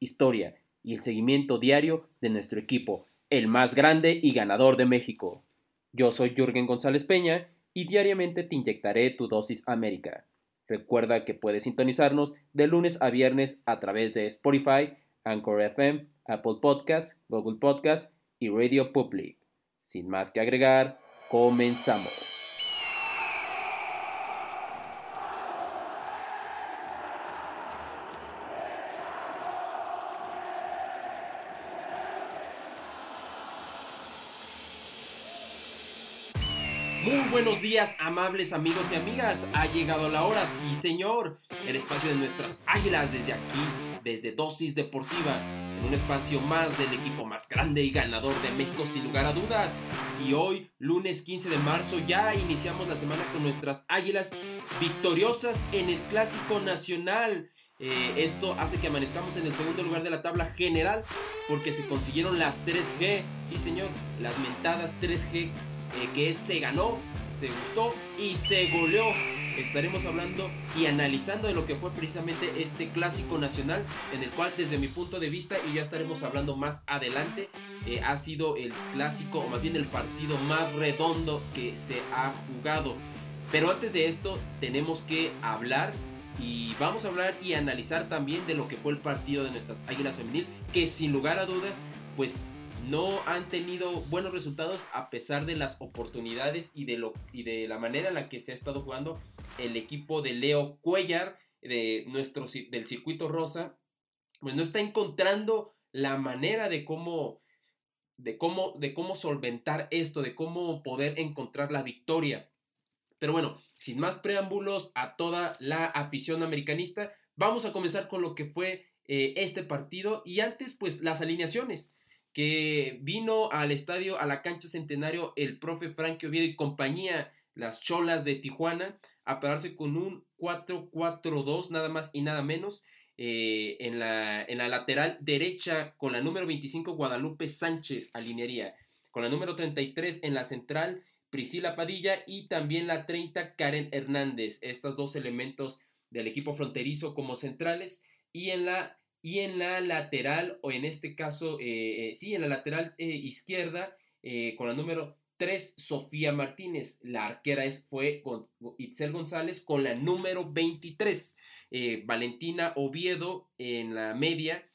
historia y el seguimiento diario de nuestro equipo, el más grande y ganador de México. Yo soy Jürgen González Peña y diariamente te inyectaré tu dosis América. Recuerda que puedes sintonizarnos de lunes a viernes a través de Spotify, Anchor FM, Apple Podcasts, Google Podcasts y Radio Public. Sin más que agregar, comenzamos. Amables amigos y amigas. Ha llegado la hora, sí señor. El espacio de nuestras águilas desde aquí, desde Dosis Deportiva. En un espacio más del equipo más grande y ganador de México sin lugar a dudas. Y hoy, lunes 15 de marzo, ya iniciamos la semana con nuestras águilas victoriosas en el Clásico Nacional. Eh, esto hace que amanezcamos en el segundo lugar de la tabla general porque se consiguieron las 3G, sí señor, las mentadas 3G eh, que se ganó, gustó y se goleó. Estaremos hablando y analizando de lo que fue precisamente este clásico nacional, en el cual desde mi punto de vista, y ya estaremos hablando más adelante, eh, ha sido el clásico, o más bien el partido más redondo que se ha jugado. Pero antes de esto, tenemos que hablar y vamos a hablar y analizar también de lo que fue el partido de nuestras Águilas Femenil, que sin lugar a dudas, pues no han tenido buenos resultados a pesar de las oportunidades y de, lo, y de la manera en la que se ha estado jugando el equipo de Leo Cuellar de nuestro, del circuito rosa, pues no está encontrando la manera de cómo, de cómo, de cómo solventar esto, de cómo poder encontrar la victoria. Pero bueno, sin más preámbulos a toda la afición americanista, vamos a comenzar con lo que fue eh, este partido. Y antes pues las alineaciones que vino al estadio, a la cancha centenario, el profe Frankie Oviedo y compañía, las cholas de Tijuana, a pararse con un 4-4-2, nada más y nada menos. Eh, en, la, en la lateral derecha, con la número 25, Guadalupe Sánchez alinearía. Con la número 33 en la central, Priscila Padilla y también la 30, Karen Hernández. Estos dos elementos del equipo fronterizo como centrales. Y en la y en la lateral, o en este caso, eh, eh, sí, en la lateral eh, izquierda, con la número 3, Sofía Martínez. La arquera es, fue con Itzel González con la número 23. Valentina Oviedo en la media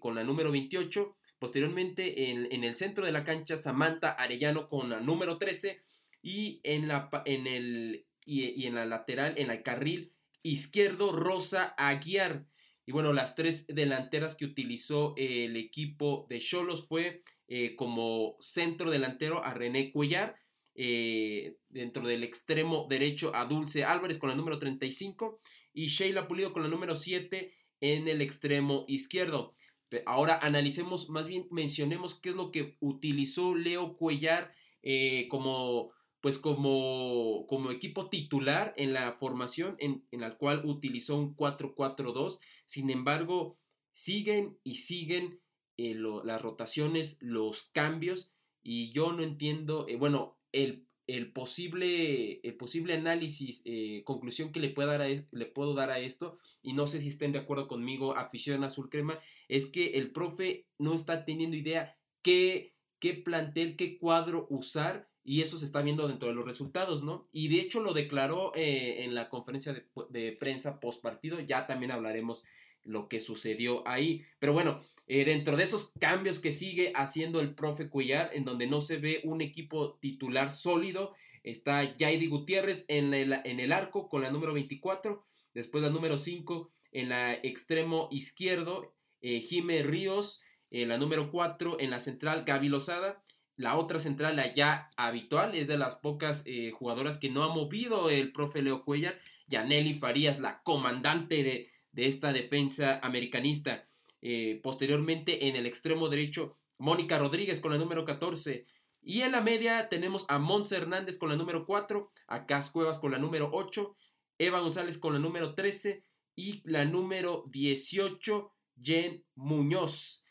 con la número 28. Posteriormente en, el centro de la cancha, Samantha Arellano con la número 13. Y en la, en el, y, y en la lateral, en el carril izquierdo, Rosa Aguiar. Y bueno, las tres delanteras que utilizó el equipo de Cholos fue eh, como centro delantero a René Cuellar, eh, dentro del extremo derecho a Dulce Álvarez con la número 35 y Sheila Pulido con la número 7 en el extremo izquierdo. Ahora analicemos, más bien mencionemos qué es lo que utilizó Leo Cuellar eh, como pues como, como equipo titular en la formación en, la cual utilizó un 4-4-2. Sin embargo, siguen y siguen eh, las rotaciones, los cambios, y yo no entiendo, eh, bueno, el, el, posible, el posible análisis, eh, conclusión que le, dar le puedo dar a esto, y no sé si estén de acuerdo conmigo, afición azul crema, es que el profe no está teniendo idea qué, qué plantel, qué cuadro usar y eso se está viendo dentro de los resultados, ¿no? Y de hecho lo declaró eh, en la conferencia de, prensa post partido, ya también hablaremos lo que sucedió ahí. Pero bueno, eh, dentro de esos cambios que sigue haciendo el profe Cuellar, en donde no se ve un equipo titular sólido, está Jaidi Gutiérrez en el, en el arco con la número 24, después la número 5 en la extremo izquierdo, eh, Jime Ríos, la número 4 en la central, Gaby Lozada, la otra central, ya habitual, es de las pocas eh, jugadoras que no ha movido el profe Leo Cuellar. Yaneli Farías, la comandante de, esta defensa americanista. Eh, posteriormente, en el extremo derecho, Mónica Rodríguez con la número 14. Y en la media tenemos a Monse Hernández con la número 4, a Cas Cuevas con la número 8, Eva González con la número 13 y la número 18, Jen Muñoz.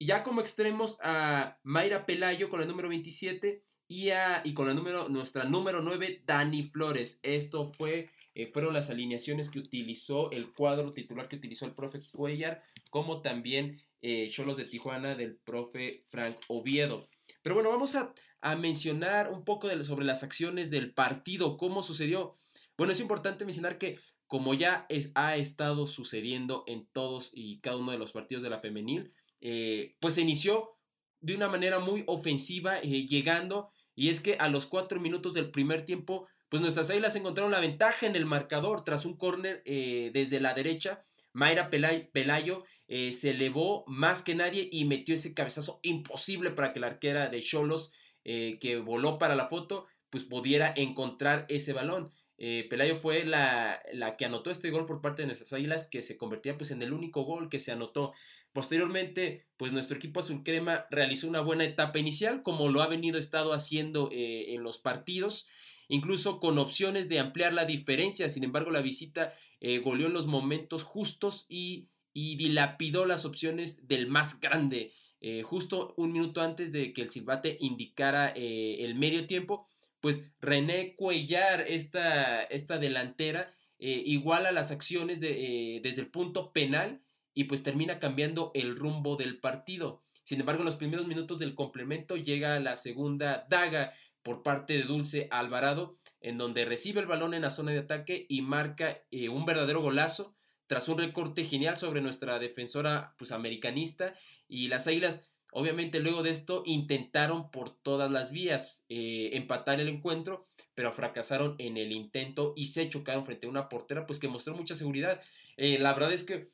Y ya como extremos a Mayra Pelayo con la número 27 y, a, y con la número, nuestra número 9, Dani Flores. Esto fue eh, fueron las alineaciones que utilizó el cuadro titular que utilizó el profe Cuellar, como también eh, Cholos de Tijuana del profe Frank Oviedo. Pero bueno, vamos a, mencionar un poco sobre las acciones del partido, cómo sucedió. Bueno, es importante mencionar que como ya ha estado sucediendo en todos y cada uno de los partidos de la femenil, eh, pues se inició de una manera muy ofensiva, llegando, y es que a los cuatro minutos del primer tiempo pues nuestras águilas encontraron la ventaja en el marcador tras un córner eh, desde la derecha. Mayra Pelayo eh, se elevó más que nadie y metió ese cabezazo imposible para que la arquera de Cholos, eh, que voló para la foto, pues pudiera encontrar ese balón. Pelayo fue la, la, que anotó este gol por parte de nuestras águilas, que se convertía pues en el único gol que se anotó. Posteriormente, pues nuestro equipo azul crema realizó una buena etapa inicial, como lo ha venido estado haciendo en los partidos incluso con opciones de ampliar la diferencia. Sin embargo, la visita eh, goleó en los momentos justos y, dilapidó las opciones del más grande. Eh, justo un minuto antes de que el silbate indicara eh, el medio tiempo, pues René Cuellar, esta, esta delantera, iguala las acciones de, desde el punto penal y pues termina cambiando el rumbo del partido. Sin embargo, en los primeros minutos del complemento llega la segunda daga por parte de Dulce Alvarado, en donde recibe el balón en la zona de ataque y marca eh, un verdadero golazo tras un recorte genial sobre nuestra defensora pues, americanista y las Águilas obviamente luego de esto intentaron por todas las vías eh, empatar el encuentro pero fracasaron en el intento y se chocaron frente a una portera pues que mostró mucha seguridad eh, la verdad es que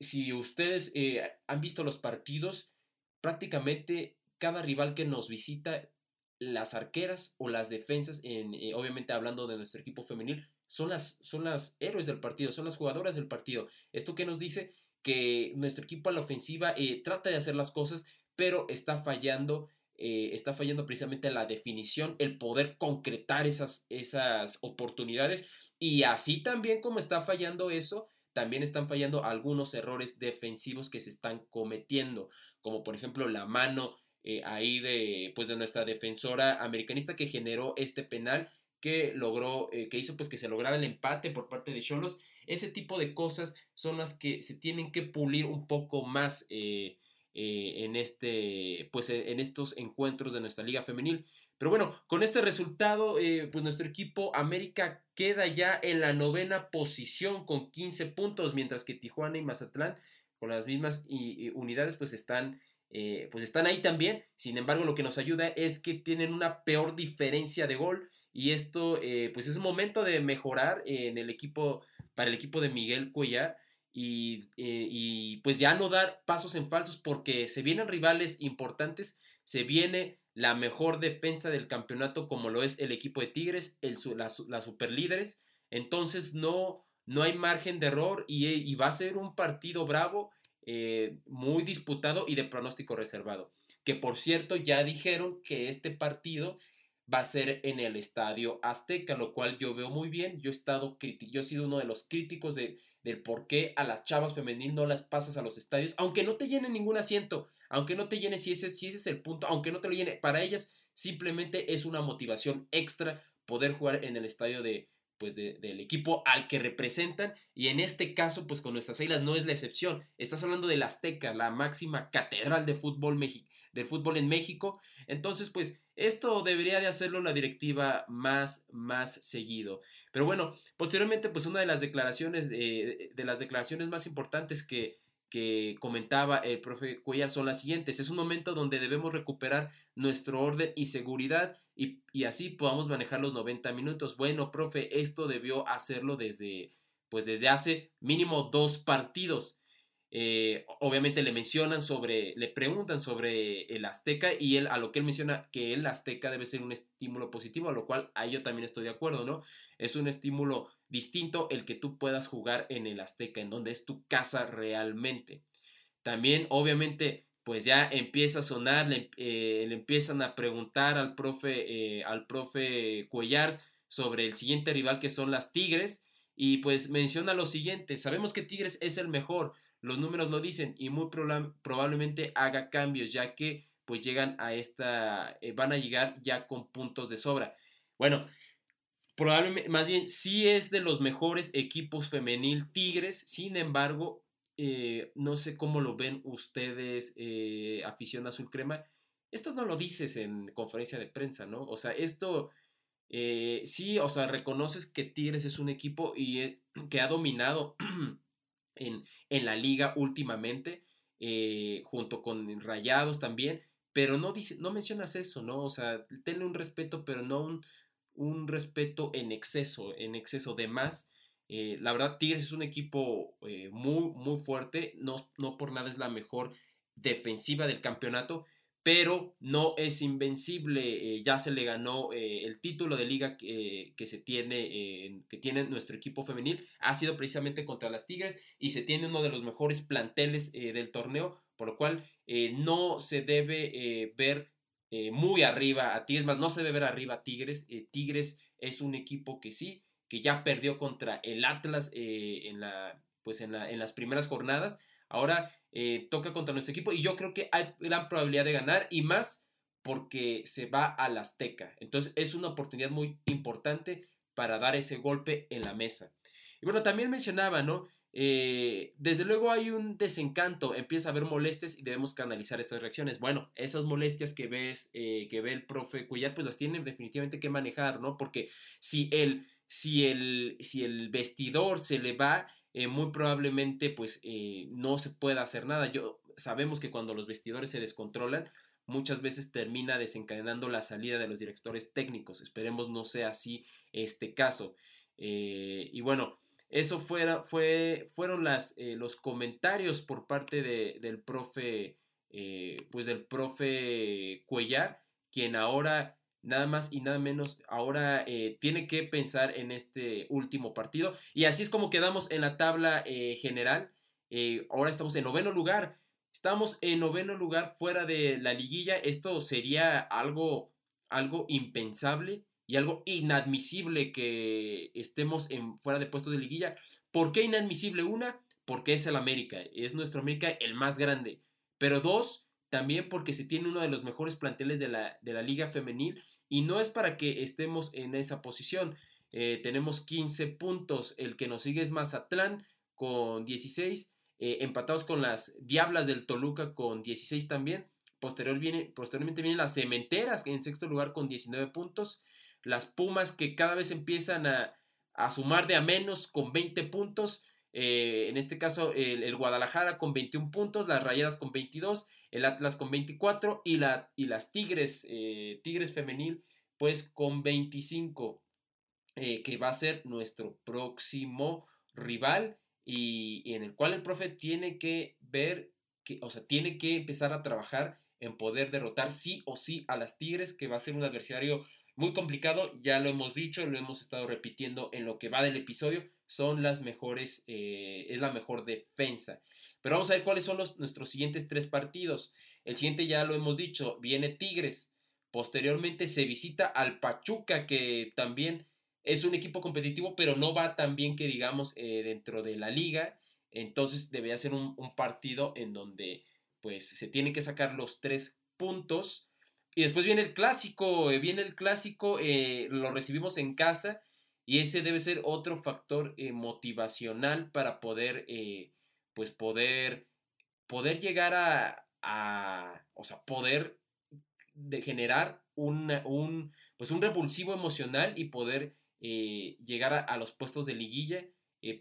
si ustedes han visto los partidos prácticamente cada rival que nos visita las arqueras o las defensas, en, eh, obviamente hablando de nuestro equipo femenil, son las, son las héroes del partido, son las jugadoras del partido. Esto que nos dice que nuestro equipo a la ofensiva eh, trata de hacer las cosas, pero está fallando, eh, está fallando precisamente la definición, el poder concretar esas, esas oportunidades. Y así también como está fallando eso, también están fallando algunos errores defensivos que se están cometiendo, como por ejemplo la mano eh, ahí de, pues de nuestra defensora americanista que generó este penal que logró, eh, que hizo pues que se lograra el empate por parte de Cholos. Ese tipo de cosas son las que se tienen que pulir un poco más eh, en, este, pues en estos encuentros de nuestra liga femenil. Pero bueno, con este resultado, pues nuestro equipo América queda ya en la novena posición con 15 puntos, mientras que Tijuana y Mazatlán con las mismas unidades pues están eh, pues están ahí también. Sin embargo, lo que nos ayuda es que tienen una peor diferencia de gol y esto eh, pues es momento de mejorar en el equipo, para el equipo de Miguel Cuellar y, eh, y pues ya no dar pasos en falsos porque se vienen rivales importantes, se viene la mejor defensa del campeonato como lo es el equipo de Tigres, el, las, las superlíderes, entonces no, no hay margen de error y, y va a ser un partido bravo eh, muy disputado y de pronóstico reservado. Que por cierto ya dijeron que este partido va a ser en el Estadio Azteca, lo cual yo veo muy bien. Yo he, estado yo he sido uno de los críticos de, del por qué a las chavas femeniles no las pasas a los estadios, aunque no te llene ningún asiento, aunque no te llene si ese, si ese es el punto, aunque no te lo llene, para ellas simplemente es una motivación extra poder jugar en el estadio de, pues del equipo al que representan y en este caso pues con nuestras águilas no es la excepción. Estás hablando del Azteca, la máxima catedral de fútbol del fútbol en México. Entonces pues esto debería de hacerlo la directiva más, más seguido. Pero bueno, posteriormente pues una de las declaraciones, de las declaraciones más importantes que, que comentaba el profe Cuellar son las siguientes. Es un momento donde debemos recuperar nuestro orden y seguridad y, así podamos manejar los 90 minutos. Bueno, profe, esto debió hacerlo desde, pues desde hace mínimo dos partidos. Eh, obviamente le mencionan sobre, le preguntan sobre el Azteca y él a lo que él menciona que el Azteca debe ser un estímulo positivo, a lo cual ahí yo también estoy de acuerdo, ¿no? Es un estímulo distinto el que tú puedas jugar en el Azteca, en donde es tu casa realmente. También, obviamente, pues ya empieza a sonar, le, eh, empiezan a preguntar al profe, eh, al profe Cuellar sobre el siguiente rival que son las Tigres y pues menciona lo siguiente, sabemos que Tigres es el mejor, los números lo dicen y muy probablemente haga cambios ya que pues llegan a esta, eh, van a llegar ya con puntos de sobra. Bueno, probablemente, más bien, sí es de los mejores equipos femenil Tigres, sin embargo, eh, no sé cómo lo ven ustedes, eh, afición azul crema. Esto no lo dices en conferencia de prensa, ¿no? O sea, esto sí, o sea, reconoces que Tigres es un equipo y, que ha dominado en, en, la liga últimamente, junto con Rayados también, pero no, dice, no mencionas eso, ¿no? O sea, tenle un respeto, pero no un, un respeto en exceso, en exceso de más. Eh, la verdad, Tigres es un equipo eh, muy, muy fuerte. No, no por nada es la mejor defensiva del campeonato, pero no es invencible. Eh, ya se le ganó el título de liga que, se tiene, que tiene nuestro equipo femenil. Ha sido precisamente contra las Tigres y se tiene uno de los mejores planteles del torneo, por lo cual no se debe ver muy arriba a Tigres, más no se debe ver arriba a Tigres. Tigres es un equipo que sí que ya perdió contra el Atlas eh, en, la, pues en, la, en, las primeras jornadas. Ahora eh, toca contra nuestro equipo y yo creo que hay gran probabilidad de ganar y más porque se va al Azteca. Entonces es una oportunidad muy importante para dar ese golpe en la mesa. Y bueno, también mencionaba, ¿no? Eh, desde luego hay un desencanto, empieza a haber molestias y debemos canalizar esas reacciones. Bueno, esas molestias que ves, que ve el profe Cuyat, pues las tienen definitivamente que manejar, ¿no? Porque si él si el, si el vestidor se le va, eh, muy probablemente pues eh, no se pueda hacer nada. Yo, sabemos que cuando los vestidores se descontrolan, muchas veces termina desencadenando la salida de los directores técnicos. Esperemos no sea así este caso. Eh, y bueno, eso fuera, fue, fueron las, los comentarios por parte de, del profe, pues del profe Cuellar, quien ahora nada más y nada menos ahora eh, tiene que pensar en este último partido. Y así es como quedamos en la tabla eh, general. Eh, ahora estamos en noveno lugar. Estamos en noveno lugar fuera de la liguilla. Esto sería algo, algo impensable y algo inadmisible que estemos en, fuera de puestos de liguilla. ¿Por qué inadmisible? Una, porque es el América. Es nuestro América el más grande. Pero dos, también porque se tiene uno de los mejores planteles de la, de la liga femenil y no es para que estemos en esa posición. Eh, tenemos 15 puntos, el que nos sigue es Mazatlán con 16, eh, empatados con las Diablas del Toluca con 16 también. Posterior viene, posteriormente vienen las Cementeras en sexto lugar con 19 puntos. Las Pumas que cada vez empiezan a, a sumar de a menos con 20 puntos. Eh, en este caso el, Guadalajara con 21 puntos, las Rayadas con 22, el Atlas con 24 y, la, y las Tigres, eh, Tigres femenil pues con 25, eh, que va a ser nuestro próximo rival y, en el cual el profe tiene que ver, que, o sea, tiene que empezar a trabajar en poder derrotar sí o sí a las Tigres, que va a ser un adversario muy complicado, ya lo hemos dicho, lo hemos estado repitiendo en lo que va del episodio, son las mejores, eh, es la mejor defensa. Pero vamos a ver cuáles son los, nuestros siguientes tres partidos. El siguiente ya lo hemos dicho, viene Tigres. Posteriormente se visita al Pachuca, que también es un equipo competitivo, pero no va tan bien que digamos eh, dentro de la liga. Entonces debería ser un, partido en donde pues se tienen que sacar los tres puntos. Y después viene el clásico, eh, viene el clásico, lo recibimos en casa y ese debe ser otro factor eh, motivacional para poder, eh, pues poder, poder llegar a, o sea, poder de generar un, pues un repulsivo emocional y poder eh, llegar a, los puestos de liguilla,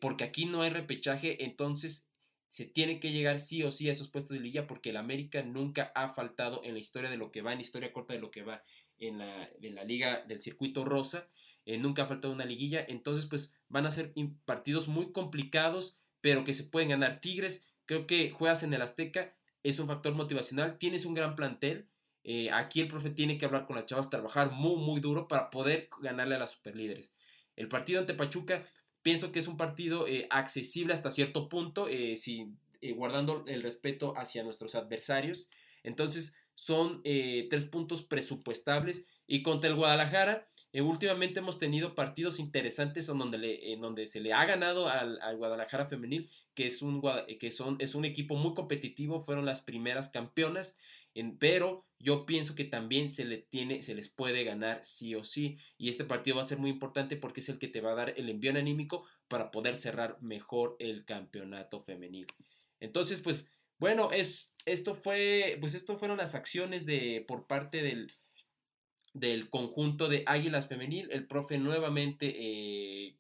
porque aquí no hay repechaje, entonces se tiene que llegar sí o sí a esos puestos de liguilla porque el América nunca ha faltado en la historia de lo que va, en la historia corta de lo que va en la, la liga del circuito rosa. Eh, nunca ha faltado una liguilla, entonces pues van a ser partidos muy complicados, pero que se pueden ganar. Tigres, creo que juegas en el Azteca, es un factor motivacional, tienes un gran plantel, eh, aquí el profe tiene que hablar con las chavas, trabajar muy, muy duro para poder ganarle a las superlíderes. El partido ante Pachuca, pienso que es un partido eh, accesible hasta cierto punto, si, guardando el respeto hacia nuestros adversarios. Entonces, son eh, tres puntos presupuestables. Y contra el Guadalajara, eh, últimamente hemos tenido partidos interesantes en donde, se le ha ganado al, Guadalajara femenil, que, es un, que son, es un equipo muy competitivo, fueron las primeras campeonas, pero yo pienso que también se, le tiene, se les puede ganar sí o sí. Y este partido va a ser muy importante porque es el que te va a dar el envío anímico para poder cerrar mejor el campeonato femenil. Entonces, pues bueno, es, esto fue, pues esto fueron las acciones de, por parte del, del conjunto de Águilas Femenil. El profe nuevamente, eh,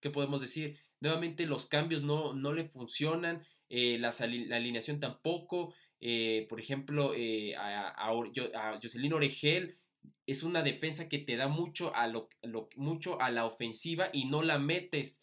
¿qué podemos decir? Nuevamente los cambios no, no le funcionan, eh, la, alineación tampoco. Eh, por ejemplo, a, a, Jocelyn Oregel es una defensa que te da mucho a, lo, mucho a la ofensiva y no la metes.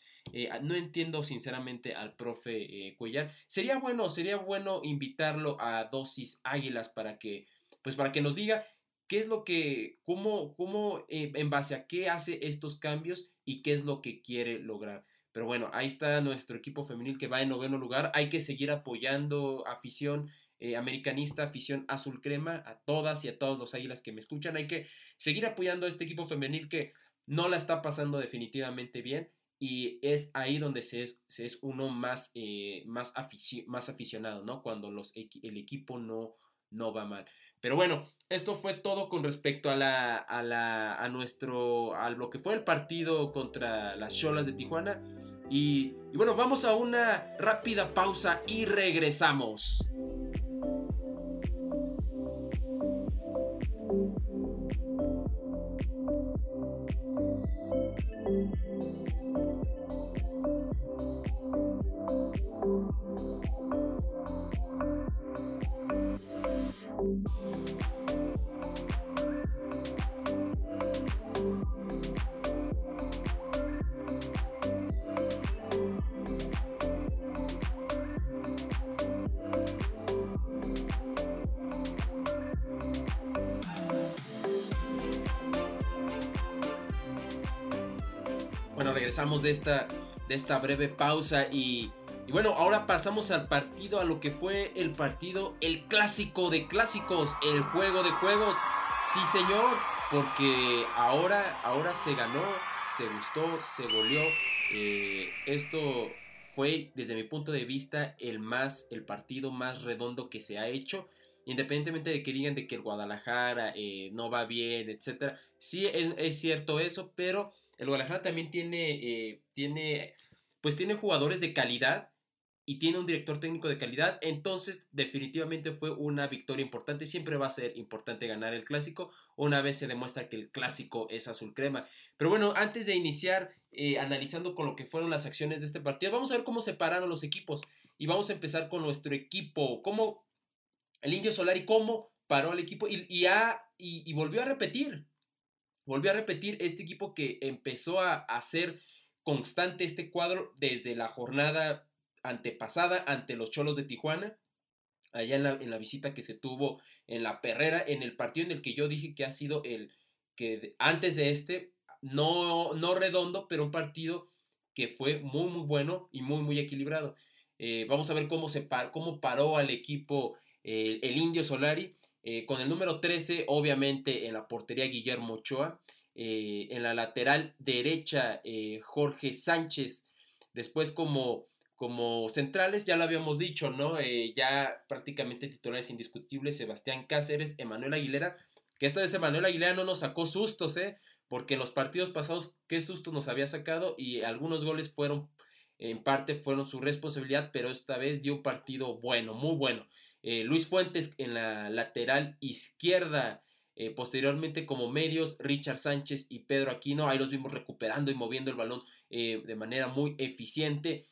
No entiendo sinceramente al profe Cuellar. Sería bueno, sería bueno invitarlo a Dosis Águilas para que, pues para que nos diga qué es lo que, cómo, cómo, eh, en base a qué hace estos cambios y qué es lo que quiere lograr. Pero bueno, ahí está nuestro equipo femenil que va en noveno lugar. Hay que seguir apoyando afición americanista, afición azul crema, a todas y a todos los águilas que me escuchan. Hay que seguir apoyando a este equipo femenil que no la está pasando definitivamente bien y es ahí donde se es, se es uno más, eh, más, aficionado, ¿no? Cuando los, el equipo no, no va mal. Pero bueno, esto fue todo con respecto a, la, a, la, a nuestro, a lo que fue el partido contra las Cholas de Tijuana. Y, y bueno, vamos a una rápida pausa y regresamos. De esta, de esta breve pausa y, bueno, ahora pasamos al partido, a lo que fue el partido, el clásico de clásicos, el juego de juegos. Sí, señor, porque ahora, ahora se ganó, se gustó, se goleó. Eh, esto fue, desde mi punto de vista, el más, el partido más redondo que se ha hecho. Independientemente de que digan de que el Guadalajara eh, no va bien, etcétera. Sí, es cierto eso, pero el Guadalajara también tiene, eh, tiene, pues tiene jugadores de calidad y tiene un director técnico de calidad, entonces definitivamente fue una victoria importante, siempre va a ser importante ganar el clásico, una vez se demuestra que el clásico es azul crema. Pero bueno, antes de iniciar eh, analizando con lo que fueron las acciones de este partido, vamos a ver cómo se pararon los equipos y vamos a empezar con nuestro equipo, cómo el Indio Solari, cómo paró el equipo y, y volvió a repetir, Volvió a repetir este equipo que empezó a hacer constante este cuadro desde la jornada antepasada ante los Cholos de Tijuana, allá en la, visita que se tuvo en la Perrera, en el partido en el que yo dije que ha sido el que antes de este, no, no redondo, pero un partido que fue muy, muy bueno y muy, muy equilibrado. Eh, vamos a ver cómo, se cómo paró al equipo eh, el Indio Solari. Eh, con el número 13, obviamente, en la portería Guillermo Ochoa. Eh, en la lateral derecha, eh, Jorge Sánchez. Después, como, como centrales, ya lo habíamos dicho, ¿no? ya prácticamente titulares indiscutibles, Sebastián Cáceres, Emanuel Aguilera. Que esta vez Emanuel Aguilera no nos sacó sustos, ¿eh? Porque en los partidos pasados, qué sustos nos había sacado y algunos goles fueron, en parte, fueron su responsabilidad, pero esta vez dio un partido bueno, muy bueno. Eh, Luis Fuentes en la lateral izquierda. Eh, posteriormente como medios, Richard Sánchez y Pedro Aquino, ahí los vimos recuperando y moviendo el balón eh, de manera muy eficiente.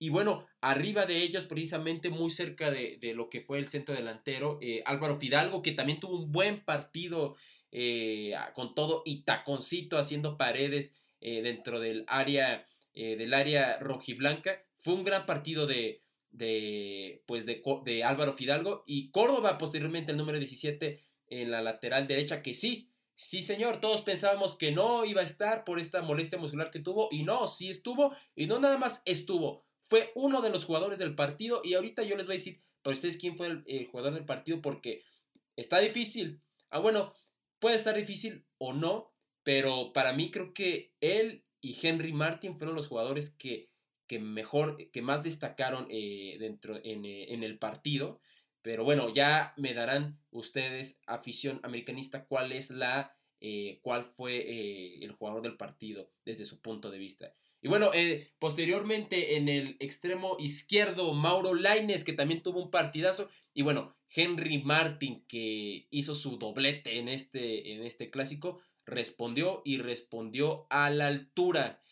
y bueno, arriba de ellos, precisamente muy cerca de, lo que fue el centro delantero, Álvaro Fidalgo, que también tuvo un buen partido con todo y taconcito haciendo paredes dentro del área, del área rojiblanca. Fue un gran partido de, de, pues de, de Álvaro Fidalgo y Córdoba posteriormente el número 17 en la lateral derecha que sí, sí señor, todos pensábamos que no iba a estar por esta molestia muscular que tuvo y no, sí estuvo y no nada más estuvo, fue uno de los jugadores del partido y ahorita yo les voy a decir para ustedes quién fue el, jugador del partido porque está difícil. Ah, bueno, puede estar difícil o no, pero para mí creo que él y Henry Martin fueron los jugadores que, que mejor, que más destacaron eh, dentro en, eh, en, el partido. Pero bueno, ya me darán ustedes, afición americanista, cuál es la, eh, cuál fue el jugador del partido desde su punto de vista. Y bueno, posteriormente en el extremo izquierdo, Mauro Laines, que también tuvo un partidazo. Y bueno, Henry Martin, que hizo su doblete en este, en este clásico, respondió y respondió a la altura.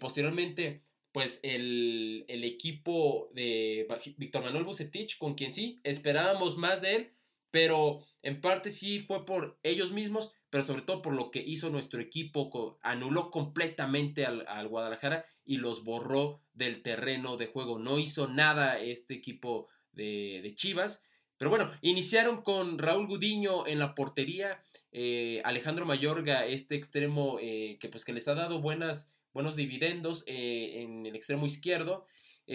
Posteriormente, pues el, equipo de Víctor Manuel Bucetich, con quien sí esperábamos más de él, pero en parte sí fue por ellos mismos, pero sobre todo por lo que hizo nuestro equipo, anuló completamente al, Guadalajara y los borró del terreno de juego. No hizo nada este equipo de, de Chivas. Pero bueno, iniciaron con Raúl Gudiño en la portería, eh, Alejandro Mayorga, este extremo eh, que pues que les ha dado buenas, buenos dividendos eh, en el extremo izquierdo.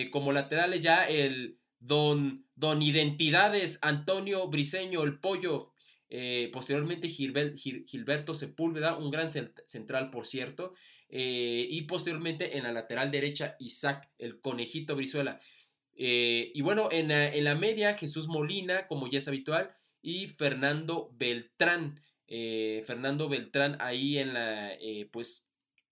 como laterales ya el don, don Identidades Antonio Briseño, el pollo. posteriormente Gilberto Sepúlveda, un gran central por cierto. y posteriormente en la lateral derecha Isaac, el conejito Brizuela. y bueno, en en la media Jesús Molina, como ya es habitual, y Fernando Beltrán. Eh, Fernando Beltrán ahí en la, eh, pues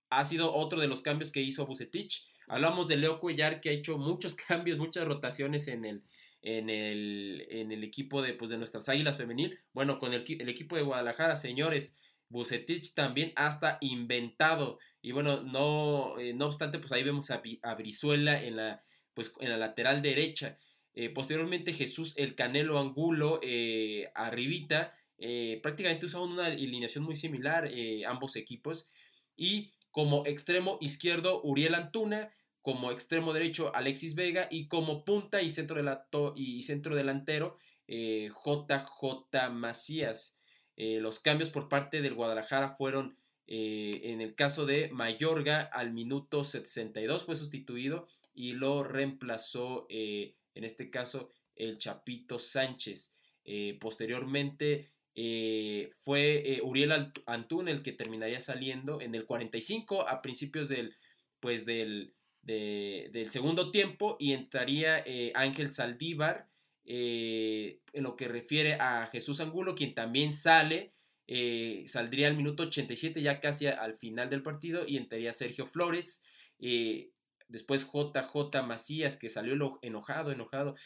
ha sido otro de los cambios que hizo Bucetich. Hablamos de Leo Cuellar que ha hecho muchos cambios, muchas rotaciones en el, en el, en el equipo de, pues, de nuestras Águilas Femenil. Bueno, con el, equipo de Guadalajara, señores, Bucetich también hasta inventado. Y bueno, no, eh, no obstante, pues ahí vemos a, Brizuela en la, pues, en la lateral derecha. posteriormente Jesús el Canelo Angulo arribita eh, prácticamente usaban una alineación muy similar eh, ambos equipos. Y como extremo izquierdo, Uriel Antuna, como extremo derecho, Alexis Vega, y como punta y centro, y centro delantero, JJ eh, Macías. los cambios por parte del Guadalajara fueron, en el caso de Mayorga, al minuto 62 fue sustituido y lo reemplazó, en este caso, el Chapito Sánchez. posteriormente, eh, fue eh, Uriel Antún el que terminaría saliendo en el 45 a principios del, pues del, del segundo tiempo y entraría eh, Ángel Saldívar en lo que refiere a Jesús Angulo, quien también sale, saldría al minuto 87 ya casi al final del partido y entraría Sergio Flores. Después JJ Macías, que salió enojado, enojado,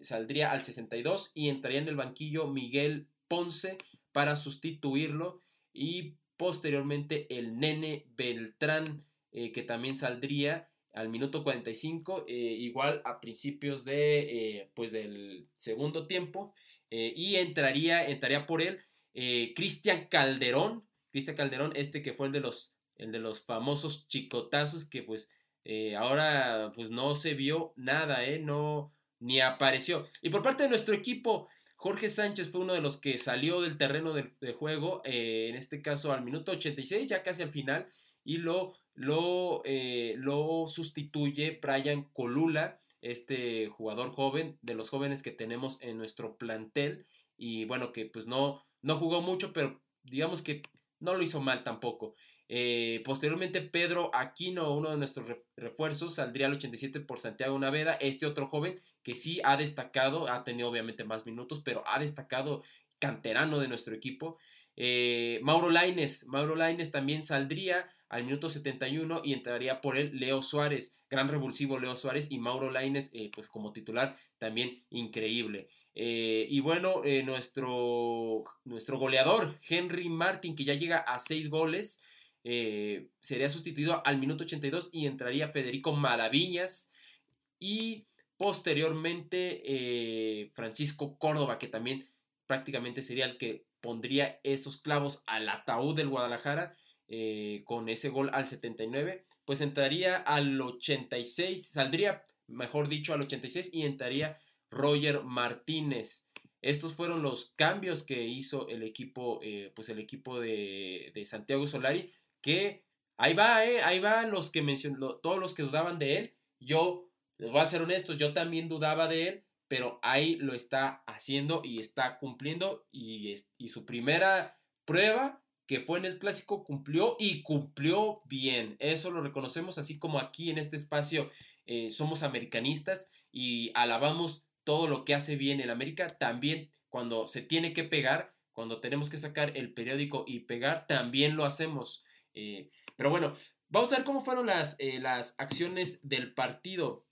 saldría al 62 y entraría en el banquillo Miguel Ponce para sustituirlo y posteriormente el Nene Beltrán eh, que también saldría al minuto 45 eh, igual a principios de eh, pues del segundo tiempo y entraría entraría por él Cristian Calderón Cristian Calderón este que fue el de los el de los famosos chicotazos que pues ahora pues no se vio nada no ni apareció. Y por parte de nuestro equipo Jorge Sánchez fue uno de los que salió del terreno de, juego, eh, en este caso al minuto 86, ya casi al final, y lo, lo, eh, lo sustituye Brian Colula, este jugador joven, de los jóvenes que tenemos en nuestro plantel, y bueno, que pues no, no jugó mucho, pero digamos que no lo hizo mal tampoco. Eh, posteriormente, Pedro Aquino, uno de nuestros refuerzos, saldría al 87 por Santiago Naveda. Este otro joven que sí ha destacado, ha tenido obviamente más minutos, pero ha destacado canterano de nuestro equipo. Eh, Mauro Laines, Mauro Laines también saldría al minuto 71 y entraría por él Leo Suárez, gran revulsivo Leo Suárez y Mauro Laines, eh, pues como titular también increíble. y bueno, nuestro, nuestro goleador Henry Martin, que ya llega a seis goles, eh, sería sustituido al minuto 82 y entraría Federico Maraviñas y posteriormente eh, Francisco Córdoba, que también prácticamente sería el que pondría esos clavos al ataúd del Guadalajara eh, con ese gol al 79, pues entraría al 86, saldría, mejor dicho, al 86 y entraría Roger Martínez. Estos fueron los cambios que hizo el equipo, pues el equipo de Santiago Solari que ahí va, ¿eh? Ahí van los que mencionó, todos los que dudaban de él. Yo, les voy a ser honestos, yo también dudaba de él, pero ahí lo está haciendo y está cumpliendo y, y su primera prueba que fue en el clásico cumplió y cumplió bien. Eso lo reconocemos así como aquí en este espacio eh, somos americanistas y alabamos todo lo que hace bien el América. También cuando se tiene que pegar, cuando tenemos que sacar el periódico y pegar, también lo hacemos. Eh, pero bueno, vamos a ver cómo fueron las, eh, las acciones del partido.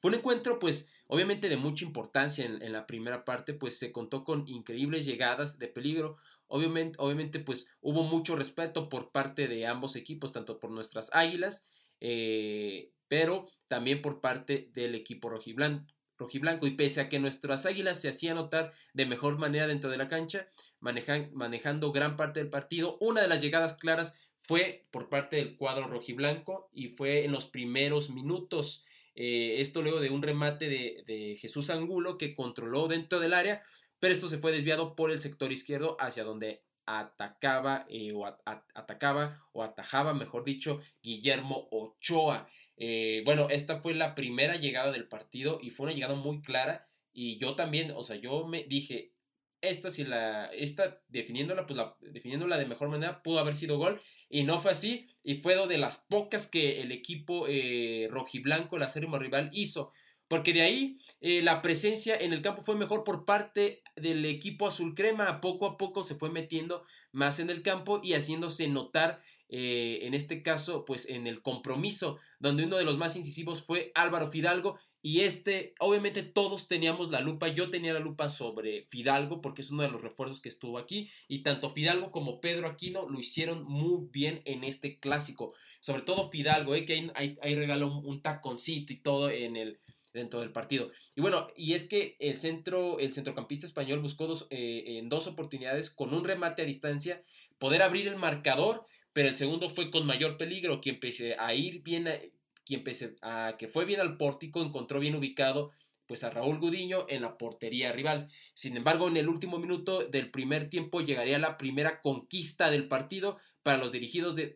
Fue un encuentro, pues, obviamente de mucha importancia en, la primera parte, pues se contó con increíbles llegadas de peligro. Obviamente, obviamente, pues hubo mucho respeto por parte de ambos equipos, tanto por nuestras águilas, eh, pero también por parte del equipo rojiblanco, rojiblanco. Y pese a que nuestras águilas se hacían notar de mejor manera dentro de la cancha, manejando gran parte del partido, una de las llegadas claras fue por parte del cuadro rojiblanco y fue en los primeros minutos. Eh, esto luego de un remate de, Jesús Angulo que controló dentro del área, pero esto se fue desviado por el sector izquierdo hacia donde atacaba eh, o atacaba o atajaba, mejor dicho, Guillermo Ochoa. Eh, bueno, esta fue la primera llegada del partido y fue una llegada muy clara y yo también, o sea, yo me dije, esta si la, esta definiéndola, pues la, definiéndola de mejor manera, pudo haber sido gol y no fue así y fue de las pocas que el equipo eh, rojiblanco, la serie rival, hizo. Porque de ahí eh, la presencia en el campo fue mejor por parte del equipo azul crema. Poco a poco se fue metiendo más en el campo y haciéndose notar eh, en este caso, pues en el compromiso, donde uno de los más incisivos fue Álvaro Fidalgo. Y este, obviamente todos teníamos la lupa, yo tenía la lupa sobre Fidalgo porque es uno de los refuerzos que estuvo aquí. Y tanto Fidalgo como Pedro Aquino lo hicieron muy bien en este clásico. Sobre todo Fidalgo, eh, que hay, regaló un, taconcito y todo en el, dentro del partido. Y bueno, y es que el centro, el centrocampista español buscó dos, eh, en dos oportunidades con un remate a distancia poder abrir el marcador pero el segundo fue con mayor peligro, quien pese a ir bien, quien pese a que fue bien al pórtico, encontró bien ubicado pues a Raúl Gudiño en la portería rival. Sin embargo, en el último minuto del primer tiempo llegaría la primera conquista del partido para los dirigidos de,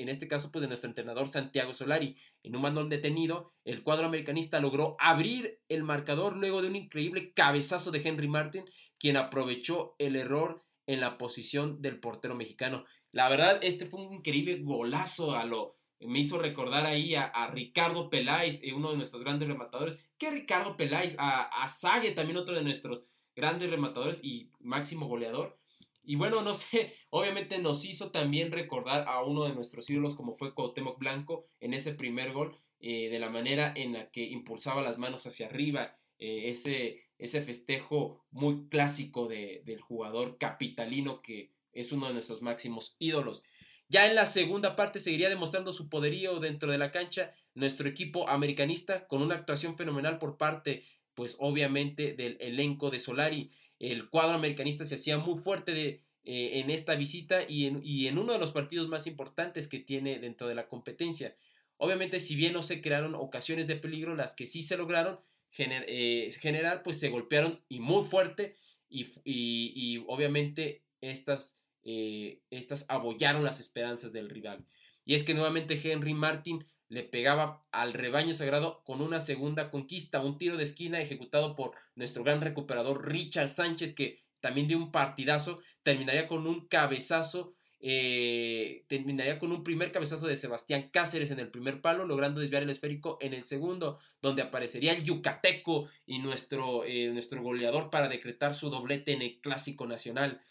en este caso, pues de nuestro entrenador Santiago Solari. En un mandón detenido, el cuadro americanista logró abrir el marcador luego de un increíble cabezazo de Henry Martin, quien aprovechó el error en la posición del portero mexicano. La verdad, este fue un increíble golazo a lo... Me hizo recordar ahí a, Ricardo Peláez, eh, uno de nuestros grandes rematadores. ¿Qué Ricardo Peláez? A, a Sague, también otro de nuestros grandes rematadores y máximo goleador. Y bueno, no sé, obviamente nos hizo también recordar a uno de nuestros ídolos como fue Cuauhtémoc Blanco en ese primer gol, eh, de la manera en la que impulsaba las manos hacia arriba, eh, ese, ese festejo muy clásico del jugador capitalino que es uno de nuestros máximos ídolos. Ya en la segunda parte seguiría demostrando su poderío dentro de la cancha nuestro equipo americanista con una actuación fenomenal por parte, pues obviamente, del elenco de Solari. El cuadro americanista se hacía muy fuerte de, eh, en esta visita y en, y en uno de los partidos más importantes que tiene dentro de la competencia. Obviamente, si bien no se crearon ocasiones de peligro, las que sí se lograron eh, generar, pues se golpearon y muy fuerte y, y, y obviamente estas eh, estas abollaron las esperanzas del rival. Y es que nuevamente Henry Martin le pegaba al rebaño sagrado con una segunda conquista, un tiro de esquina ejecutado por nuestro gran recuperador Richard Sánchez, que también dio un partidazo, terminaría con un cabezazo, eh, terminaría con un primer cabezazo de Sebastián Cáceres en el primer palo, logrando desviar el esférico en el segundo, donde aparecería el yucateco y nuestro, eh, nuestro goleador para decretar su doblete en el Clásico Nacional.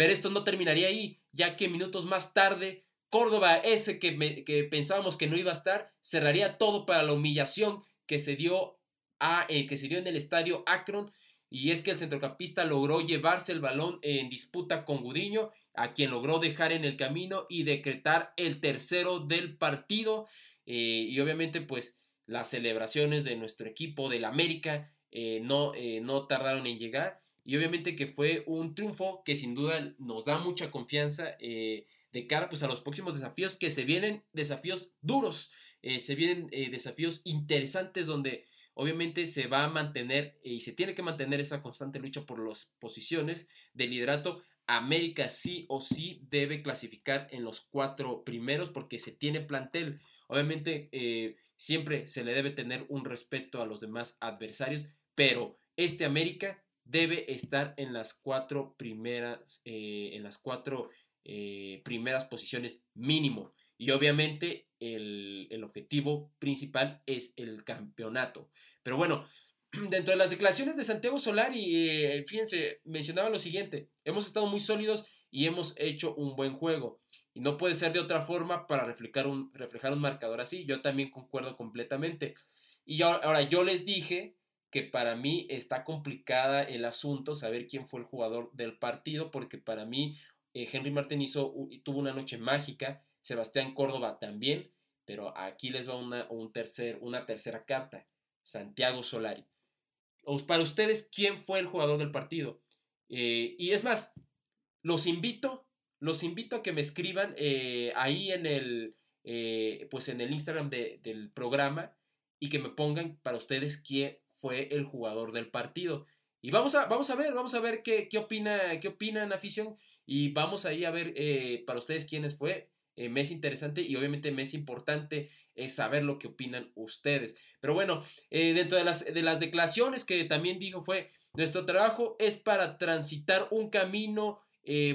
Pero esto no terminaría ahí, ya que minutos más tarde, Córdoba, ese que, pensábamos que no iba a estar, cerraría todo para la humillación que se dio, a, eh, que se dio en el estadio Akron. Y es que el centrocampista logró llevarse el balón en disputa con Gudiño, a quien logró dejar en el camino y decretar el tercero del partido. Eh, y obviamente, pues las celebraciones de nuestro equipo del América eh, no tardaron en llegar y obviamente que fue un triunfo que sin duda nos da mucha confianza eh, de cara pues, a los próximos desafíos que se vienen, desafíos duros, eh, se vienen eh, desafíos interesantes donde obviamente se va a mantener y se tiene que mantener esa constante lucha por las posiciones de liderato. América sí o sí debe clasificar en los cuatro primeros porque se tiene plantel. Obviamente siempre se le debe tener un respeto a los demás adversarios, pero este América debe estar en las cuatro primeras, eh, en las cuatro eh, primeras posiciones mínimo. Y obviamente el, el, objetivo principal es el campeonato. Pero bueno, dentro de las declaraciones de Santiago Solari, eh, fíjense, mencionaba lo siguiente, hemos estado muy sólidos y hemos hecho un buen juego. Y no puede ser de otra forma para reflejar un, reflejar un marcador así. Yo también concuerdo completamente. Y ahora, ahora yo les dije que para mí está complicada el asunto saber quién fue el jugador del partido, porque para mí eh, Henry Martin hizo, tuvo una noche mágica, Sebastián Córdoba también, pero aquí les va una, un tercer, una tercera carta, Santiago Solari. Para ustedes, ¿quién fue el jugador del partido? Eh, y es más, los invito, los invito a que me escriban eh, ahí en el, pues en el Instagram del programa y que me pongan para ustedes quién fue el jugador del partido. Y vamos a, vamos a ver, vamos a ver qué, qué, opina, qué opinan afición y vamos ahí a ver eh, para ustedes quiénes fue. Eh, interesante y obviamente me es importante eh, saber lo que opinan ustedes. Pero bueno, dentro de las, de las declaraciones que también dijo fue, nuestro trabajo es para transitar un camino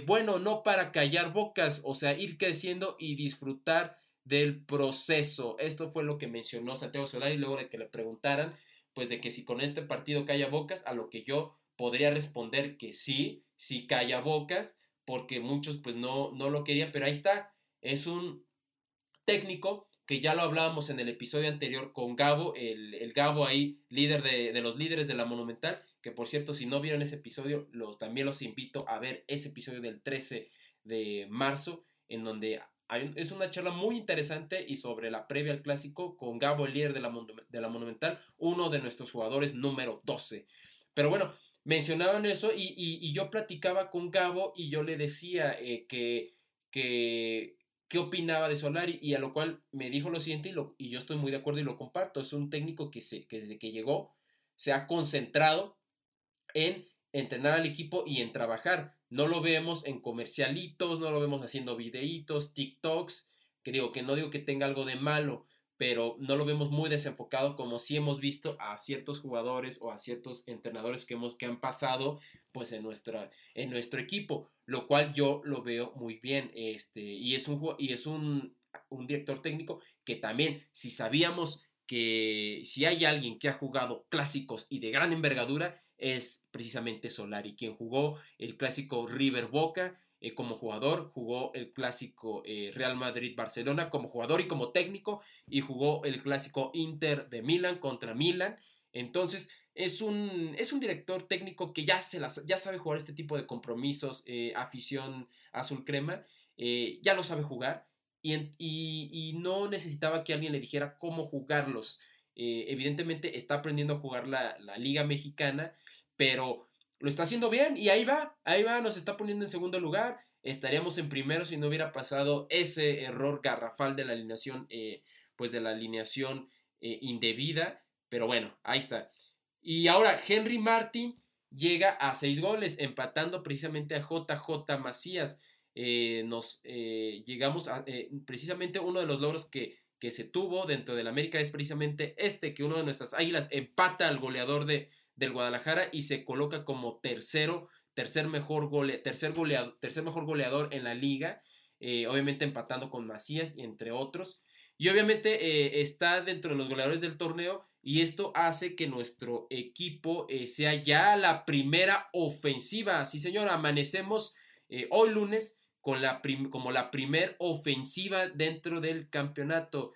bueno, no para callar bocas, o sea, ir creciendo y disfrutar del proceso. Esto fue lo que mencionó Santiago Solari luego de que le preguntaran pues de que si con este partido calla bocas, a lo que yo podría responder que sí, sí calla bocas, porque muchos pues no, no lo querían, pero ahí está, es un técnico que ya lo hablábamos en el episodio anterior con Gabo, el, Gabo ahí, líder de, de, los líderes de la Monumental, que por cierto, si no vieron ese episodio, los, también los invito a ver ese episodio del 13 de marzo, en donde es una charla muy interesante y sobre la previa al clásico con Gabo, el líder de la, de la Monumental, uno de nuestros jugadores número 12. Pero bueno, mencionaban eso y, yo platicaba con Gabo y yo le decía eh, que, que, qué opinaba de Solari y a lo cual me dijo lo siguiente y, lo, y yo estoy muy de acuerdo y lo comparto. Es un técnico que, se, que desde que llegó se ha concentrado en entrenar al equipo y en trabajar. No lo vemos en comercialitos, no lo vemos haciendo videitos, TikToks, que digo que no digo que tenga algo de malo, pero no lo vemos muy desenfocado como si hemos visto a ciertos jugadores o a ciertos entrenadores que, hemos, que han pasado pues en, nuestra, en nuestro equipo, lo cual yo lo veo muy bien este, y es, un, y es un, un director técnico que también si sabíamos que si hay alguien que ha jugado clásicos y de gran envergadura es precisamente Solari, quien jugó el clásico River Boca eh, como jugador, jugó el clásico eh, Real Madrid-Barcelona como jugador y como técnico, y jugó el clásico Inter de Milan contra Milan. Entonces, es un, es un director técnico que ya, se las, ya sabe jugar este tipo de compromisos, eh, afición azul crema, ya lo sabe jugar y, y, no necesitaba que alguien le dijera cómo jugarlos. Evidentemente está aprendiendo a jugar la, la Liga Mexicana pero lo está haciendo bien y ahí va, ahí va, nos está poniendo en segundo lugar. Estaríamos en primero si no hubiera pasado ese error garrafal de la alineación, eh, pues de la alineación eh, indebida. Pero bueno, ahí está. Y ahora Henry Martin llega a seis goles, empatando precisamente a JJ Macías. Eh, nos llegamos a precisamente uno de los logros que, que se tuvo dentro del América es precisamente este, que uno de nuestras águilas empata al goleador de, del Guadalajara y se coloca como tercero, tercer mejor, tercer goleador, tercer mejor goleador en la liga, eh, obviamente empatando con Macías y entre otros. Y obviamente eh, está dentro de los goleadores del torneo y esto hace que nuestro equipo eh, sea ya la primera ofensiva. Sí, señor, amanecemos hoy lunes con la como la primera ofensiva dentro del campeonato.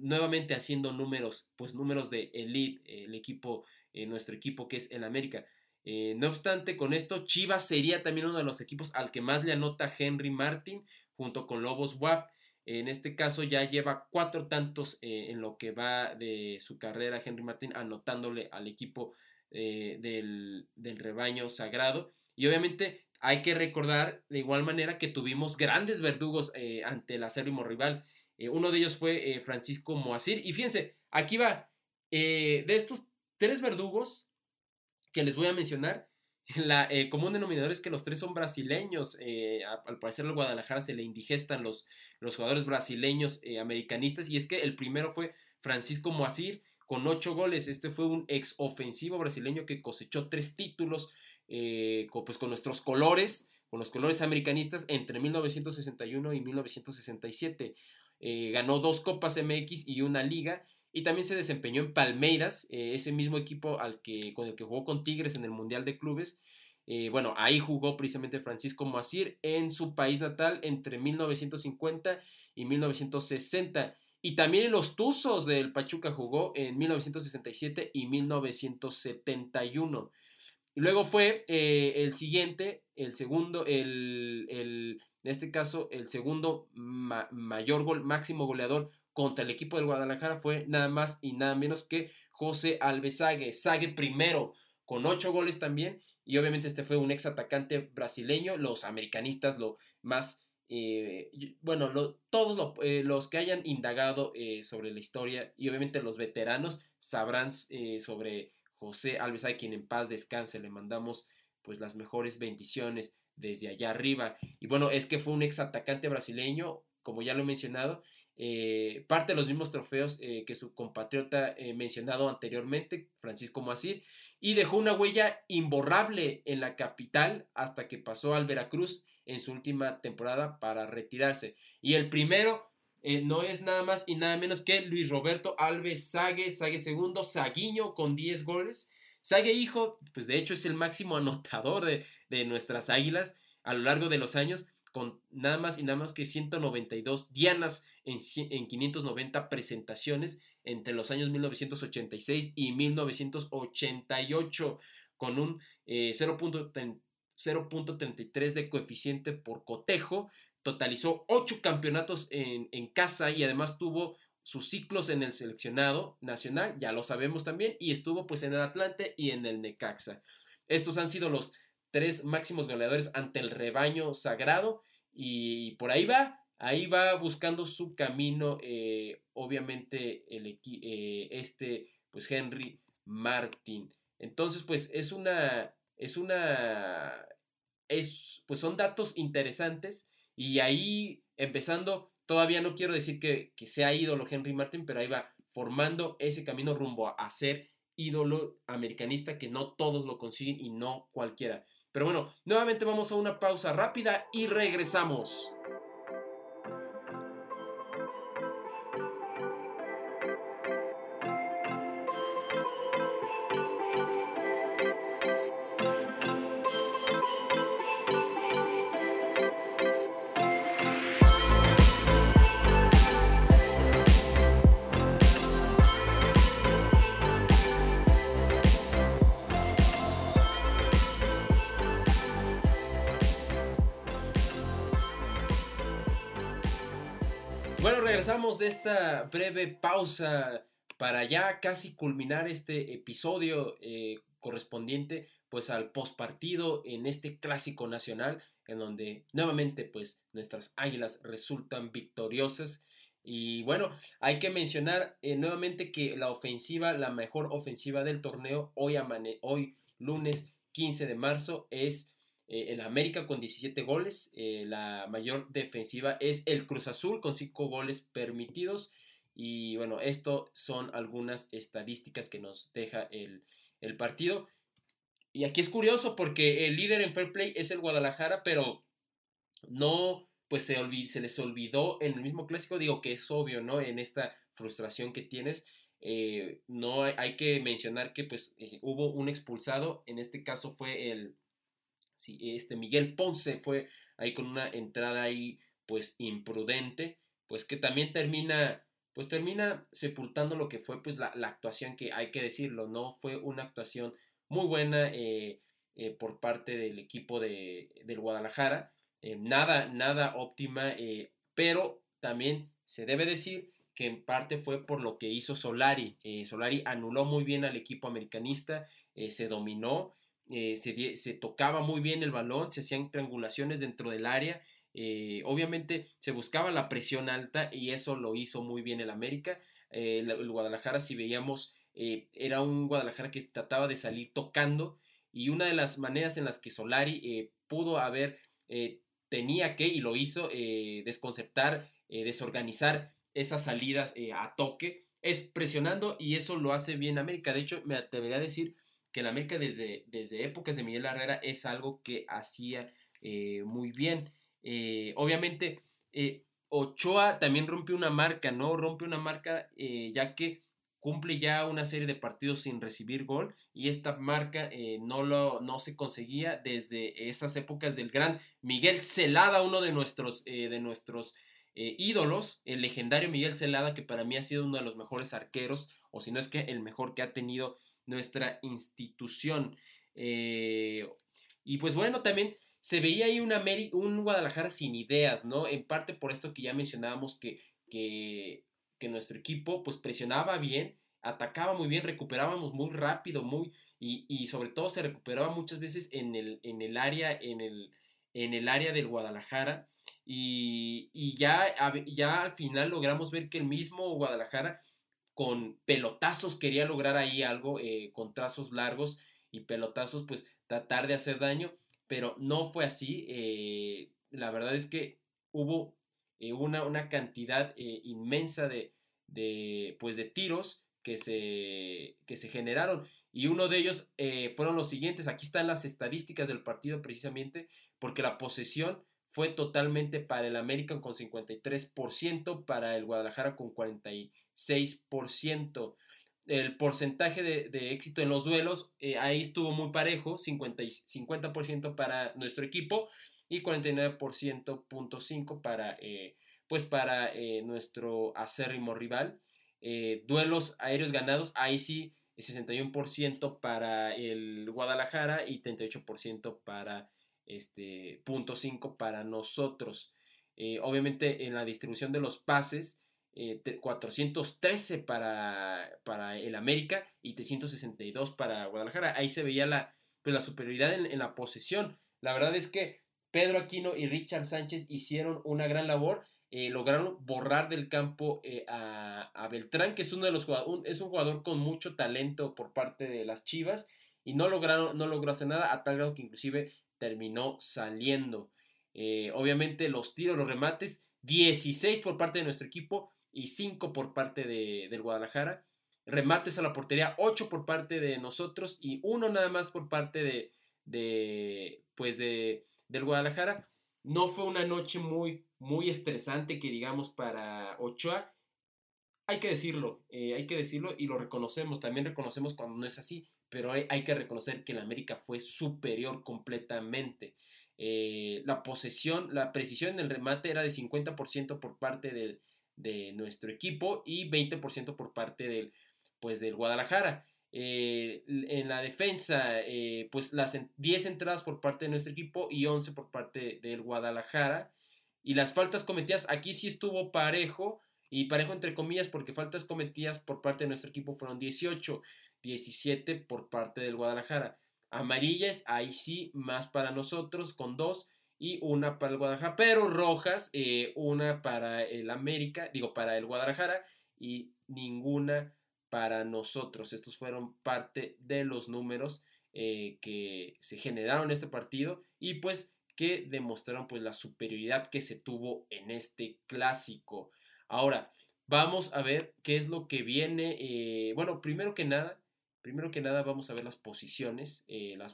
nuevamente haciendo números, pues números de elite, el equipo nuestro equipo que es el América. Eh, no obstante, con esto, Chivas sería también uno de los equipos al que más le anota Henry Martin junto con Lobos WAP. En este caso ya lleva cuatro tantos eh, en lo que va de su carrera Henry Martin anotándole al equipo eh, del, rebaño sagrado. Y obviamente hay que recordar de igual manera que tuvimos grandes verdugos ante el acérrimo rival. uno de ellos fue Francisco Moacir. Y fíjense, aquí va. de estos tres verdugos que les voy a mencionar. La, el común denominador es que los tres son brasileños. Eh, al parecer, al Guadalajara se le indigestan los, los jugadores brasileños eh, americanistas. Y es que el primero fue Francisco Moacir, con 8 goles. Este fue un ex ofensivo brasileño que cosechó tres títulos eh, con, pues, con nuestros colores, con los colores americanistas entre 1961 y 1967. Eh, ganó dos Copas MX y una liga y también se desempeñó en Palmeiras, eh, ese mismo equipo al que, con el que jugó con Tigres en el Mundial de Clubes. bueno, ahí jugó precisamente Francisco Moacir en su país natal entre 1950 y 1960. Y también en los Tuzos del Pachuca jugó en 1967 y 1971. Y luego fue eh, el siguiente, el segundo, el, en este caso, el segundo mayor gol, máximo goleador contra el equipo del Guadalajara fue nada más y nada menos que José Alves Sague. Primero con ocho goles también. Y obviamente este fue un ex atacante brasileño. Los americanistas lo más eh, bueno, todos eh, los que hayan indagado eh, sobre la historia y obviamente los veteranos sabrán sobre José Alves, hay quien en paz descanse, le mandamos pues las mejores bendiciones desde allá arriba. Y bueno, es que fue un ex atacante brasileño, como ya lo he mencionado, parte de los mismos trofeos que su compatriota mencionado anteriormente, Francisco Moacir, y dejó una huella imborrable en la capital hasta que pasó al Veracruz en su última temporada para retirarse. Y el primero eh, no es nada más y nada menos que Luis Roberto Alves Sague, Sague segundo, Saguiño con 10 goles. Sague hijo, pues de hecho es el máximo anotador de, de nuestras águilas a lo largo de los años con nada más y nada más que 192 dianas en, en 590 presentaciones entre los años 1986 y 1988 con un eh, 0.33 de coeficiente por cotejo, totalizó 8 campeonatos en, casa y además tuvo sus ciclos en el seleccionado nacional, ya lo sabemos también, y estuvo pues en el Atlante y en el Necaxa. Estos han sido los tres máximos goleadores ante el rebaño sagrado y por ahí va, ahí va buscando su camino, eh, obviamente el, eh, este pues Henry Martin. Entonces pues es una es una, es, pues son datos interesantes y ahí empezando, todavía no quiero decir que, que sea ídolo Henry Martin, pero ahí va formando ese camino rumbo a, ser ídolo americanista que no todos lo consiguen y no cualquiera. Pero bueno, nuevamente vamos a una pausa rápida y regresamos. Regresamos de esta breve pausa para ya casi culminar este episodio eh, correspondiente pues al postpartido en este clásico nacional en donde nuevamente pues nuestras águilas resultan victoriosas. Y bueno hay que mencionar eh, nuevamente que la ofensiva la mejor ofensiva del torneo hoy, hoy lunes 15 de marzo es eh, el América con 17 goles. Eh, la mayor defensiva es el Cruz Azul con 5 goles permitidos. Y bueno, esto son algunas estadísticas que nos deja el, partido. Y aquí es curioso porque el líder en fair play es el Guadalajara, pero no, pues se, se les olvidó en el mismo clásico, digo que es obvio, ¿no? En esta frustración que tienes, eh, no hay, que mencionar que pues hubo un expulsado, en este caso fue el, Sí, este Miguel Ponce fue ahí con una entrada ahí pues imprudente, pues que también termina pues termina sepultando lo que fue pues la, actuación que hay que decirlo, no fue una actuación muy buena eh, eh, por parte del equipo de, del Guadalajara, eh, nada, nada óptima, pero también se debe decir que en parte fue por lo que hizo Solari. Solari anuló muy bien al equipo americanista, se dominó eh, se, tocaba muy bien el balón, se hacían triangulaciones dentro del área. Eh, obviamente se buscaba la presión alta y eso lo hizo muy bien el América. Eh, el, Guadalajara, si veíamos, era un Guadalajara que trataba de salir tocando y una de las maneras en las que Solari pudo haber, tenía que y lo hizo, desconcertar, desorganizar esas salidas a toque es presionando y eso lo hace bien América. De hecho, me atrevería a decir que el América desde, desde épocas de Miguel Herrera es algo que hacía eh, muy bien. Eh, obviamente, eh, Ochoa también rompe una marca, ¿no? Rompe una marca ya que cumple ya una serie de partidos sin recibir gol y esta marca no, lo, no se conseguía desde esas épocas del gran Miguel Celada, uno de nuestros, de nuestros ídolos, el legendario Miguel Celada, que para mí ha sido uno de los mejores arqueros, o si no es que el mejor que ha tenido nuestra institución. y pues bueno, también se veía ahí un Guadalajara sin ideas, ¿no? En parte por esto que ya mencionábamos que, que, nuestro equipo pues presionaba bien, atacaba muy bien, recuperábamos muy rápido, muy, y, sobre todo se recuperaba muchas veces en el, en el área, en el, en el área del Guadalajara. Y, ya, ya al final logramos ver que el mismo Guadalajara con pelotazos quería lograr ahí algo, eh, con trazos largos y pelotazos, pues tratar de hacer daño pero no fue así. Eh, la verdad es que hubo eh, una, una, cantidad inmensa de, de, pues de tiros que se, que se generaron. Y uno de ellos fueron los siguientes. Aquí están las estadísticas del partido precisamente, porque la posesión fue totalmente para el American con 53%, para el Guadalajara con 46% el porcentaje de, éxito en los duelos, eh, ahí estuvo muy parejo, 50, 50% para nuestro equipo y 49.5% para, eh, pues para eh, nuestro acérrimo rival. duelos aéreos ganados, ahí sí, 61% para el Guadalajara y 38% para este, punto 5 para nosotros. obviamente en la distribución de los pases, 413 eh, para, para el América y 362 para Guadalajara. Ahí se veía la, pues, la superioridad en, la posesión. La verdad es que Pedro Aquino y Richard Sánchez hicieron una gran labor. Eh, lograron borrar del campo eh, a, Beltrán, que es uno de los jugadores, es un jugador con mucho talento por parte de las Chivas, y no lograron, no logró hacer nada, a tal grado que inclusive terminó saliendo. obviamente los tiros, los remates, 16 por parte de nuestro equipo, y 5 por parte de, del Guadalajara. Remates a la portería, 8 por parte de nosotros y uno nada más por parte de, de pues de, del Guadalajara. No fue una noche muy, muy estresante que digamos para Ochoa. Hay que decirlo, eh, hay que decirlo y lo reconocemos. También reconocemos cuando no es así, pero hay, hay que reconocer que el América fue superior completamente. Eh, la posesión, la precisión en el remate era de 50% por parte del, de nuestro equipo y 20% por parte del, pues, del Guadalajara. Eh, en la defensa, eh, pues las 10 entradas por parte de nuestro equipo y 11 por parte del Guadalajara. Y las faltas cometidas, aquí sí estuvo parejo, y parejo entre comillas, porque faltas cometidas por parte de nuestro equipo fueron 18, 17 por parte del Guadalajara. Amarillas, ahí sí, más para nosotros, con 2 y una para el Guadalajara, pero rojas, eh, una para el América, digo, para el Guadalajara y ninguna para nosotros. Estos fueron parte de los números eh, que se generaron en este partido y pues que demostraron pues la superioridad que se tuvo en este clásico. Ahora, vamos a ver qué es lo que viene. Eh, bueno, primero que nada, primero que nada vamos a ver las posiciones,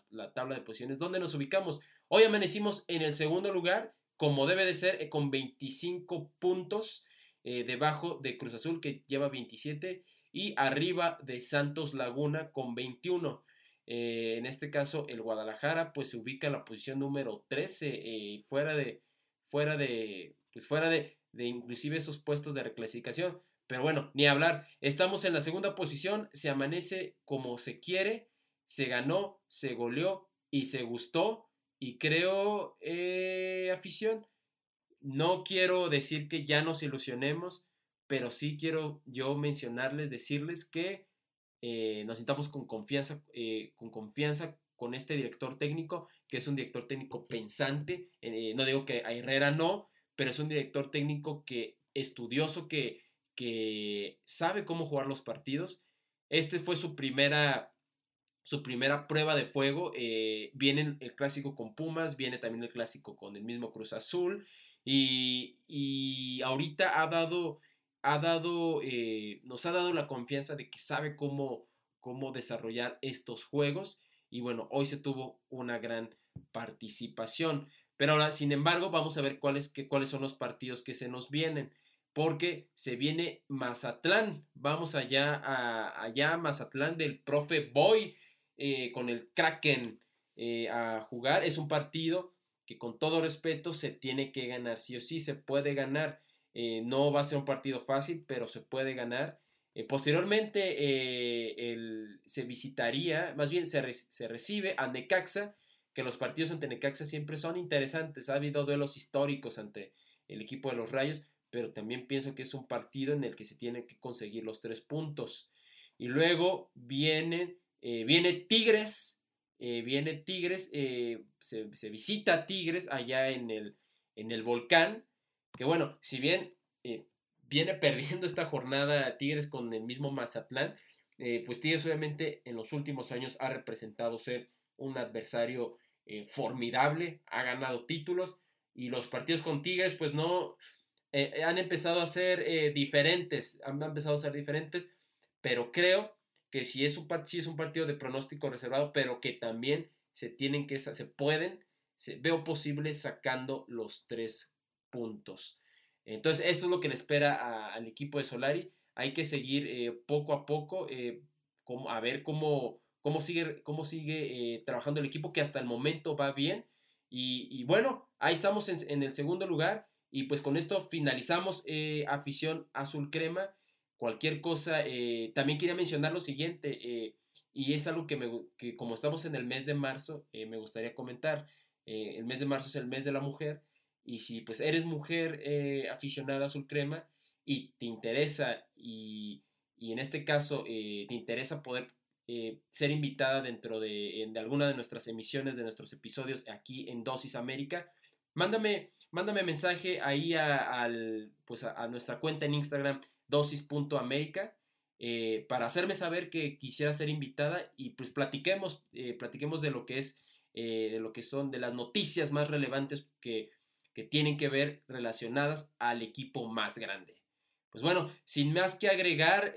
la tabla de posiciones, ¿dónde nos ubicamos? Hoy amanecimos en el segundo lugar, como debe de ser, eh, con 25 puntos eh, debajo de Cruz Azul, que lleva 27, y arriba de Santos Laguna con 21. Eh, en este caso, el Guadalajara, pues se ubica en la posición número 13, fuera de, fuera de, pues fuera de, de inclusive esos puestos de reclasificación. Pero bueno, ni hablar. Estamos en la segunda posición, se amanece como se quiere, se ganó, se goleó y se gustó. Y creo, eh, afición, no quiero decir que ya nos ilusionemos, pero sí quiero yo mencionarles, decirles que eh, nos sintamos con confianza, eh, con confianza con este director técnico, que es un director técnico pensante. no digo que a Herrera no, pero es un director técnico que estudioso, que, que sabe cómo jugar los partidos. Este fue su primera su primera prueba de fuego. Eh, viene el clásico con Pumas, viene también el clásico con el mismo Cruz Azul. Y, ahorita ha dado ha dado, eh, nos ha dado la confianza de que sabe cómo, cómo desarrollar estos juegos. Y bueno, hoy se tuvo una gran participación. Pero ahora, sin embargo, vamos a ver cuáles, cuáles son los partidos que se nos vienen. Porque se viene Mazatlán. Vamos allá a allá Mazatlán del profe Boy eh, con el Kraken eh, a jugar. Es un partido que con todo respeto se tiene que ganar. Sí o sí se puede ganar. Eh, no va a ser un partido fácil, pero se puede ganar. posteriormente se visitaría, más bien se, se recibe a Necaxa que los partidos ante Necaxa siempre son interesantes. Ha habido duelos históricos ante el equipo de los Rayos, pero también pienso que es un partido en el que se tienen que conseguir los tres puntos. Y luego viene, eh, viene Tigres, eh, viene Tigres, eh, se, visita Tigres allá en el, en el volcán, que bueno, si bien viene perdiendo esta jornada Tigres con el mismo Mazatlán, pues Tigres obviamente en los últimos años ha representado ser un adversario formidable, ha ganado títulos y los partidos con Tigres pues no eh, han empezado a ser eh, diferentes, han empezado a ser diferentes, pero creo que si es un, si es un partido de pronóstico reservado, pero que también se tienen que, se pueden, se, veo posible sacando los tres puntos. Entonces, esto es lo que le espera al equipo de Solari. Hay que seguir poco a poco, a ver cómo, cómo sigue, cómo sigue eh, trabajando el equipo, que hasta el momento va bien. Y, bueno, ahí estamos en, el segundo lugar. Y pues con esto finalizamos eh, afición azul crema. Cualquier cosa, eh, también quería mencionar lo siguiente, y es algo que, me, que, como estamos en el mes de marzo, me gustaría comentar. el mes de marzo es el mes de la mujer, y si pues eres mujer aficionada a azul crema y te interesa, y, y en este caso te interesa poder eh, ser invitada dentro de, alguna de nuestras emisiones, de nuestros episodios aquí en Dosis América, mándame, mándame mensaje ahí a, pues a, nuestra cuenta en Instagram, dosis.américa, eh, para hacerme saber que quisiera ser invitada y pues platiquemos, eh, platiquemos de lo que es, de lo que son, de las noticias más relevantes que, que tienen que ver relacionadas al equipo más grande. Pues bueno, sin más que agregar,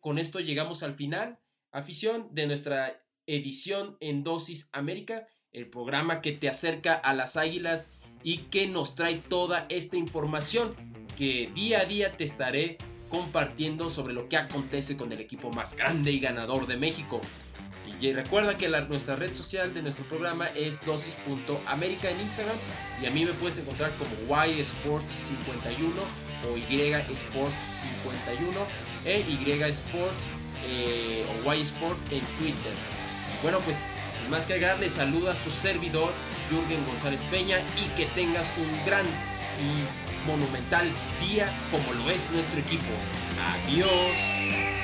con esto llegamos al final afición de nuestra edición en Dosis América, el programa que te acerca a las águilas y que nos trae toda esta información que día a día te estaré compartiendo sobre lo que acontece con el equipo más grande y ganador de México. Y recuerda que la, nuestra red social de nuestro programa es dosis.américa en Instagram y a mí me puedes encontrar como YSport51 o YSport51 e YSport eh, o Y Sport en Twitter. bueno, pues más que agregar, les saluda su servidor Jürgen González Peña y que tengas un gran y monumental día como lo es nuestro equipo. Adiós.